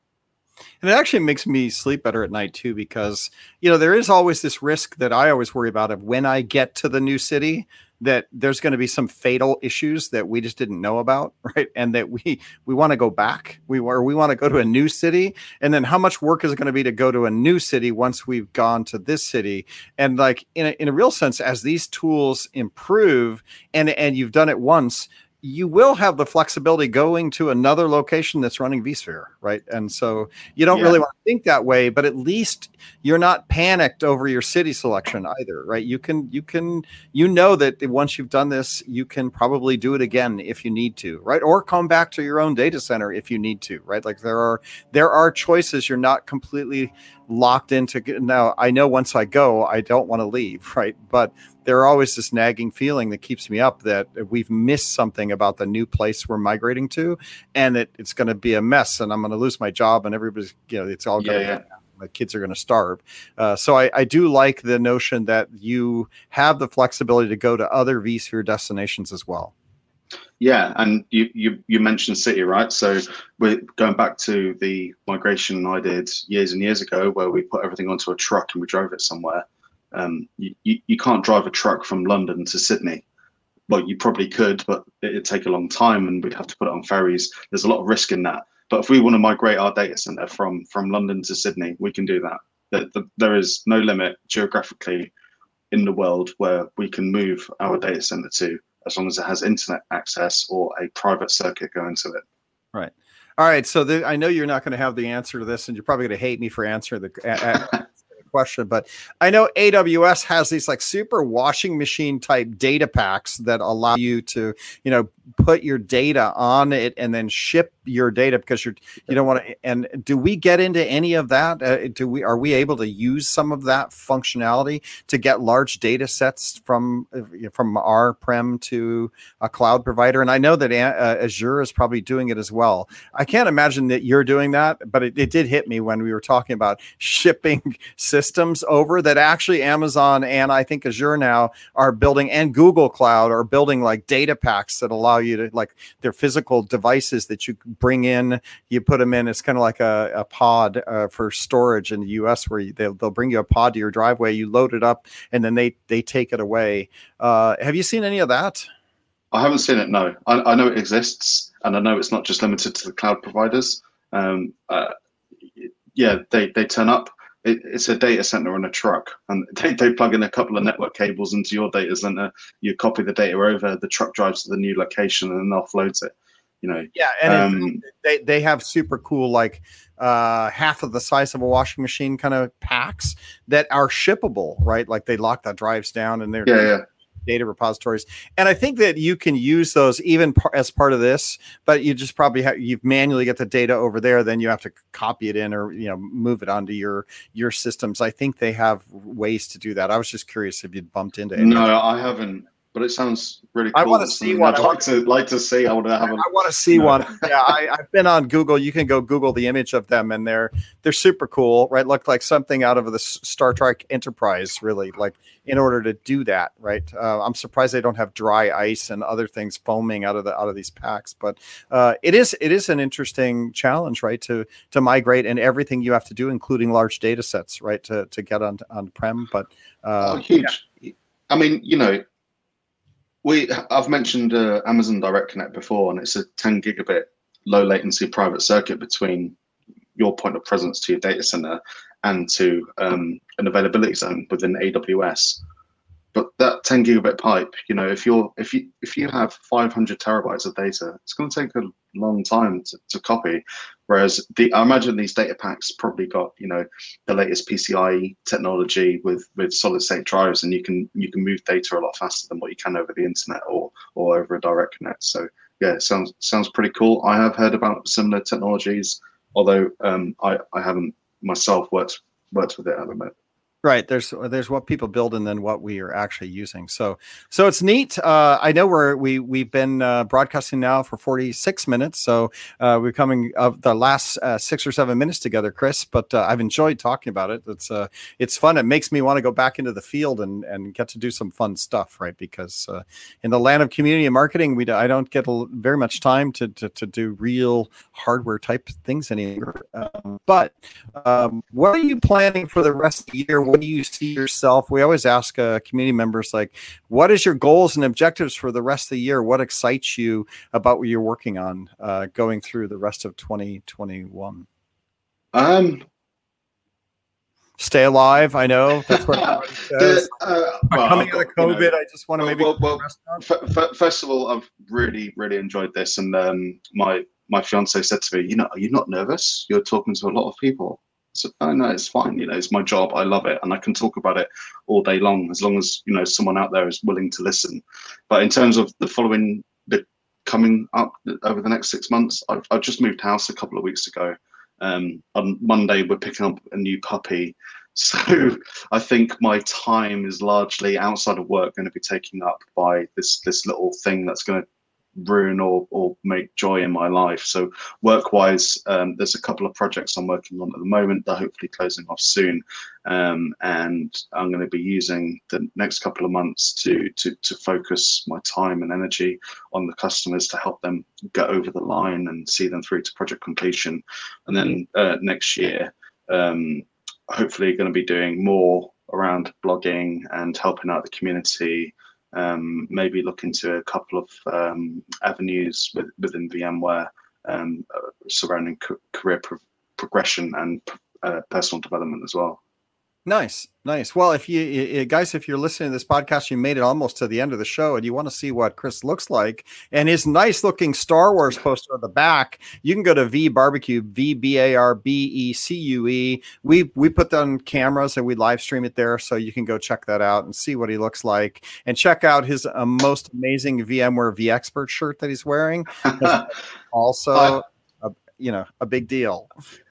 And it actually makes me sleep better at night too because you know there is always this risk that i always worry about of when i get to the new city that there's going to be some fatal issues that we just didn't know about right? And that we we want to go back. We or we want to go to a new city. And then how much work is it going to be to go to a new city once we've gone to this city? And like in a, in a real sense as these tools improve and and you've done it once you will have the flexibility going to another location that's running vSphere, right? And so you don't yeah. really want to think that way, but at least you're not panicked over your city selection either, right? You can you can you know that once you've done this, you can probably do it again if you need to, right? Or come back to your own data center if you need to, right? Like there are there are choices you're not completely locked into now i know once i go i don't want to leave right? But there are always this nagging feeling that keeps me up that we've missed something about the new place we're migrating to and it, it's going to be a mess and i'm going to lose my job and everybody's you know it's all going to yeah, yeah. my kids are going to starve. Uh, so I, I do like the notion that you have the flexibility to go to other vsphere destinations as well yeah, and you, you you mentioned City, right? So we're going back to the migration I did years and years ago, where we put everything onto a truck and we drove it somewhere. Um, you, you, you can't drive a truck from London to Sydney. Well, you probably could, but it'd take a long time, and we'd have to put it on ferries. There's a lot of risk in that. But if we want to migrate our data center from from London to Sydney, we can do that. There, there is no limit geographically in the world where we can move our data center to as long as it has internet access or a private circuit going to it. Right. All right. So the, I know you're not going to have the answer to this, and you're probably going to hate me for answering the question, but I know AWS has these like super washing machine type data packs that allow you to, you know, put your data on it and then ship your data because you're you don't want to and do we get into any of that? Uh, do we are we able to use some of that functionality to get large data sets from uh, from our prem to a cloud provider? And i know that uh, azure is probably doing it as well. I can't imagine that you're doing that but it, it did hit me when we were talking about shipping systems over that actually amazon and i think azure now are building and google cloud are building like data packs that allow you to like their physical devices that you bring in, you put them in. It's kind of like a, a pod uh, for storage in the U.S. where you, they'll, they'll bring you a pod to your driveway, you load it up, and then they they take it away. Uh, have you seen any of that? I haven't seen it. No, I, I, know it exists, and I know it's not just limited to the cloud providers. Um, uh, yeah, they they turn up. it, it's a data center on a truck, and they, they plug in a couple of network cables into your data center. You copy the data over, the truck drives to the new location and then offloads it. You know, Yeah, and Um, they they have super cool like uh half of the size of a washing machine kind of packs that are shippable, right? Like they lock the drives down and they're yeah, yeah. data repositories. And I think that you can use those even par- as part of this, but you just probably have you manually get the data over there, then you have to copy it in or you know move it onto your your systems. I think they have ways to do that. I was just curious if you'd bumped into any. No, I haven't, but it sounds really cool. I wanna see one. I'd like to like to see. I want to have a I want to see No. one. Yeah, I, I've been on Google. You can go Google the image of them, and they're they're super cool, right? Look like something out of the Star Trek Enterprise, really. Like in order to do that, right? Uh, I'm surprised they don't have dry ice and other things foaming out of the out of these packs, but uh, it is it is an interesting challenge, right? To to migrate and everything you have to do, including large data sets, right? To to get on on prem, but uh, oh, huge. I mean, you know, we I've mentioned uh, Amazon Direct Connect before, and it's a 10 gigabit low latency private circuit between your point of presence to your data center and to um, an availability zone within AWS. But that 10 gigabit pipe, you know, if you're if you if you have 500 terabytes of data, it's going to take a long time to, to copy. Whereas the I imagine these data packs probably got you know the latest PCIe technology with with solid state drives, and you can you can move data a lot faster than what you can over the internet or or over a direct connect. So yeah, sounds sounds pretty cool. I have heard about similar technologies, although um, I I haven't myself worked worked with it at the moment. Right. There's there's what people build and then what we are actually using. So so it's neat. Uh, I know we're we we've been uh, broadcasting now for 46 minutes. So uh, we're coming of the last uh, six or seven minutes together, Chris. But uh, I've enjoyed talking about it. It's uh it's fun. It makes me want to go back into the field and and get to do some fun stuff, right? Because uh, in the land of community marketing, we I don't get a, very much time to, to to do real hardware type things anymore. Um, but um, what are you planning for the rest of the year? What do you see yourself? We always ask uh, community members, like, what is your goals and objectives for the rest of the year? What excites you about what you're working on uh, going through the rest of 2021? Um, Stay alive. I know that's what the, uh, well, Coming out of got, you know, COVID, I just want to well, maybe. well, f- first of all, I've really, really enjoyed this, and um, my my fiance said to me, "You know, are you not nervous? You're talking to a lot of people." Said, "No, no, it's fine. You know, it's my job. I love it, and I can talk about it all day long as long as you know someone out there is willing to listen." But in terms of the following, the coming up over the next six months, I've, I've just moved house a couple of weeks ago. Um, on Monday, we're picking up a new puppy. So I think my time is largely outside of work going to be taken up by this this little thing that's going to ruin or or make joy in my life. So work wise, um, there's a couple of projects I'm working on at the moment. They're hopefully closing off soon, um, and I'm going to be using the next couple of months to to to focus my time and energy on the customers to help them get over the line and see them through to project completion, and then uh, next year. Um, hopefully going to be doing more around blogging and helping out the community. Um, maybe look into a couple of um, avenues with, within VMware um, surrounding ca- career pro- progression and uh, personal development as well. Nice, nice. Well, if you y- y- guys, if you're listening to this podcast, you made it almost to the end of the show, and you want to see what Chris looks like and his nice looking Star Wars poster on the back, you can go to V Barbecue, V B A R B E C U E. We we put that on cameras and we live stream it there, so you can go check that out and see what he looks like, and check out his uh, most amazing VMware vExpert shirt that he's wearing. Also, a, you know, a big deal.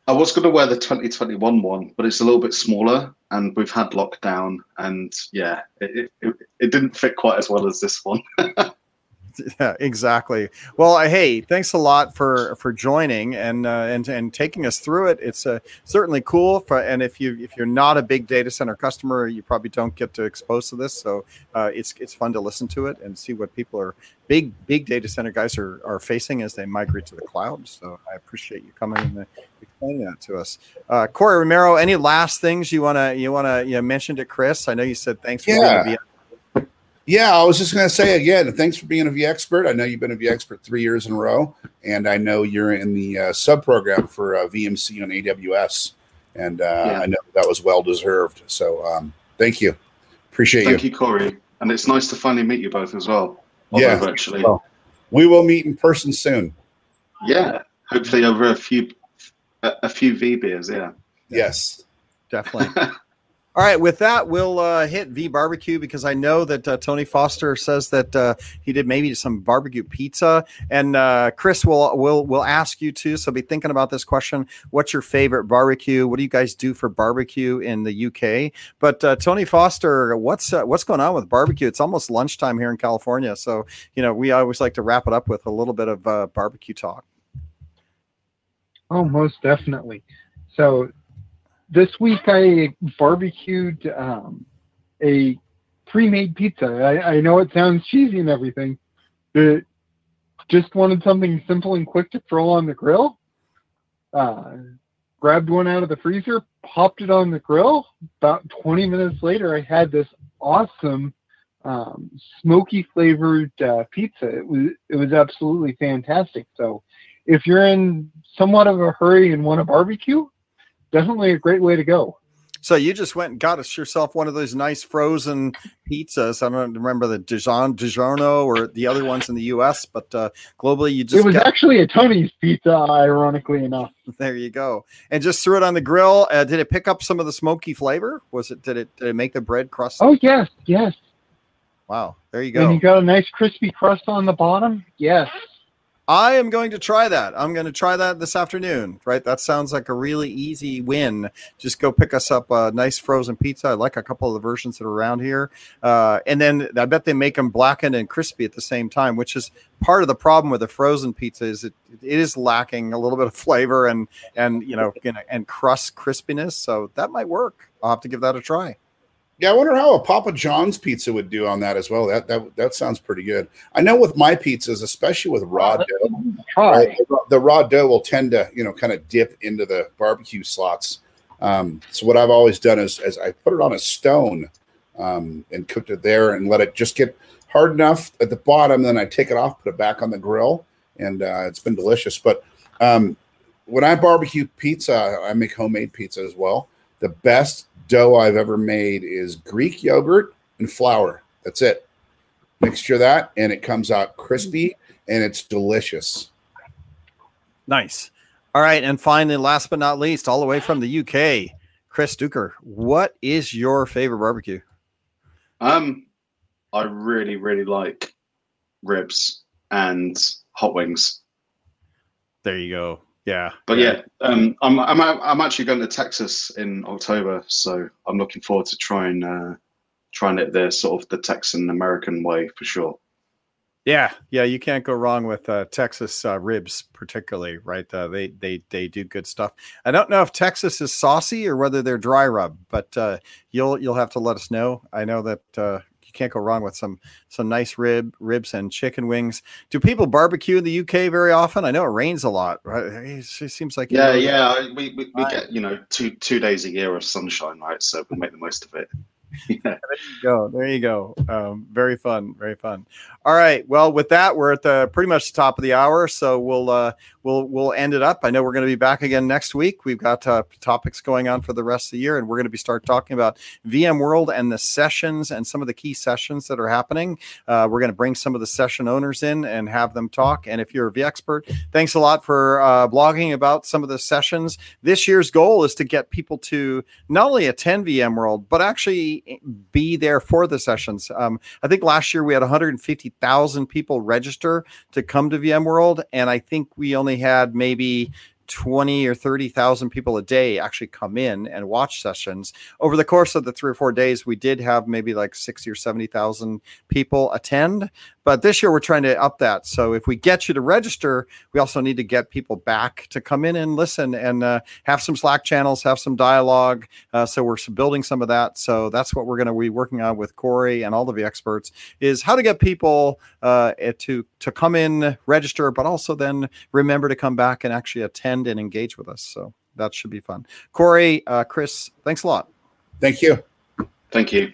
I was going to wear the 2021 one, but it's a little bit smaller, and we've had lockdown, and yeah, it, it, it didn't fit quite as well as this one. Yeah, exactly. Well, uh, hey, thanks a lot for for joining and uh, and and taking us through it. It's uh, certainly cool. For, and if you if you're not a big data center customer, you probably don't get to expose to this. So uh, it's it's fun to listen to it and see what people are big big data center guys are are facing as they migrate to the cloud. So I appreciate you coming and explaining that to us. Uh, Corey Romero, any last things you wanna you wanna you know, mention to Chris? I know you said thanks for Yeah. being. Yeah, I was just going to say again, thanks for being a vExpert. I know you've been a vExpert three years in a row, and I know you're in the uh, sub program for uh, VMC on AWS. and uh, yeah. I know that was well deserved. So um, thank you, appreciate thank you. Thank you, Corey, and it's nice to finally meet you both as well. Yeah, virtually. Well, we will meet in person soon. Yeah, hopefully over a few a, a few V beers. Yeah. Yes, definitely. All right, with that, we'll uh, hit V barbecue because I know that uh, Tony Foster says that uh, he did maybe some barbecue pizza, and uh, Chris will will will ask you too. So be thinking about this question: What's your favorite barbecue? What do you guys do for barbecue in the UK? But uh, Tony Foster, what's uh, what's going on with barbecue? It's almost lunchtime here in California, so you know we always like to wrap it up with a little bit of barbecue talk. Oh, most definitely. So this week I barbecued um, a pre-made pizza. I, I, know it sounds cheesy and everything, but just wanted something simple and quick to throw on the grill. Uh, grabbed one out of the freezer, popped it on the grill. About 20 minutes later, I had this awesome um, smoky flavored uh, pizza. It was it was absolutely fantastic. So, if you're in somewhat of a hurry and want to barbecue, definitely a great way to go. So you just went and got us yourself one of those nice frozen pizzas. I don't remember the Dijon, DiGiorno or the other ones in the U.S., but uh, globally you just. It was got... actually a Tony's pizza, ironically enough. There you go, and just threw it on the grill. Uh, did it pick up some of the smoky flavor? Was it? Did it? Did it make the bread crust? Oh yes, yes. Wow, there you go. And you got a nice crispy crust on the bottom. Yes. I am going to try that. I'm going to try that this afternoon, right? That sounds like a really easy win. Just go pick us up a nice frozen pizza. I like a couple of the versions that are around here. Uh, and then I bet they make them blackened and crispy at the same time, which is part of the problem with a frozen pizza is it, it is lacking a little bit of flavor and, and, you know, and crust crispiness. So that might work. I'll have to give that a try. Yeah, I wonder how a Papa John's pizza would do on that as well. That that that sounds pretty good. I know with my pizzas, especially with raw dough, the raw dough will tend to you know kind of dip into the barbecue slots. Um, so what I've always done is, is I put it on a stone um, and cooked it there and let it just get hard enough at the bottom. Then I take it off, put it back on the grill, and uh, it's been delicious. But um, when I barbecue pizza, I make homemade pizza as well. The best dough I've ever made is Greek yogurt and flour. That's it. Mixture that, and it comes out crispy and it's delicious. Nice. All right. And finally, last but not least, all the way from the UK, Chris Dooks, what is your favorite barbecue? Um, I really, really like ribs and hot wings. There you go. Yeah, but yeah, yeah um, I'm I'm I'm actually going to Texas in October, so I'm looking forward to trying uh, trying it there, sort of the Texan American way for sure. Yeah, yeah, you can't go wrong with uh, Texas uh, ribs, particularly, right? Uh, they they they do good stuff. I don't know if Texas is saucy or whether they're dry rub, but uh, you'll you'll have to let us know. I know that uh, you can't go wrong with some some nice rib ribs and chicken wings. Do people barbecue in the UK very often? I know it rains a lot. Right? It seems like yeah, yeah. We, we, we get you know two two days a year of sunshine, right? So we make the most of it. There you go. There you go. Um, very fun. Very fun. All right. Well, with that, we're at the pretty much the top of the hour, so we'll uh, we'll we'll end it up. I know we're going to be back again next week. We've got uh, topics going on for the rest of the year, and we're going to be start talking about VMworld and the sessions and some of the key sessions that are happening. Uh, we're going to bring some of the session owners in and have them talk. And if you're a vExpert, thanks a lot for uh, blogging about some of the sessions. This year's goal is to get people to not only attend VMworld but actually be there for the sessions. Um, I think last year we had 150,000 people register to come to VMworld, and I think we only had maybe 20 or 30,000 people a day actually come in and watch sessions. Over the course of the three or four days, we did have maybe like 60 or 70,000 people attend. But this year we're trying to up that. So if we get you to register, we also need to get people back to come in and listen and uh, have some Slack channels, have some dialogue. Uh, so we're building some of that. So that's what we're going to be working on with Corey and all of the experts is how to get people uh, eh, to to come in, register, but also then remember to come back and actually attend and engage with us. So that should be fun. Corey, uh, Chris, thanks a lot. Thank you. Thank you.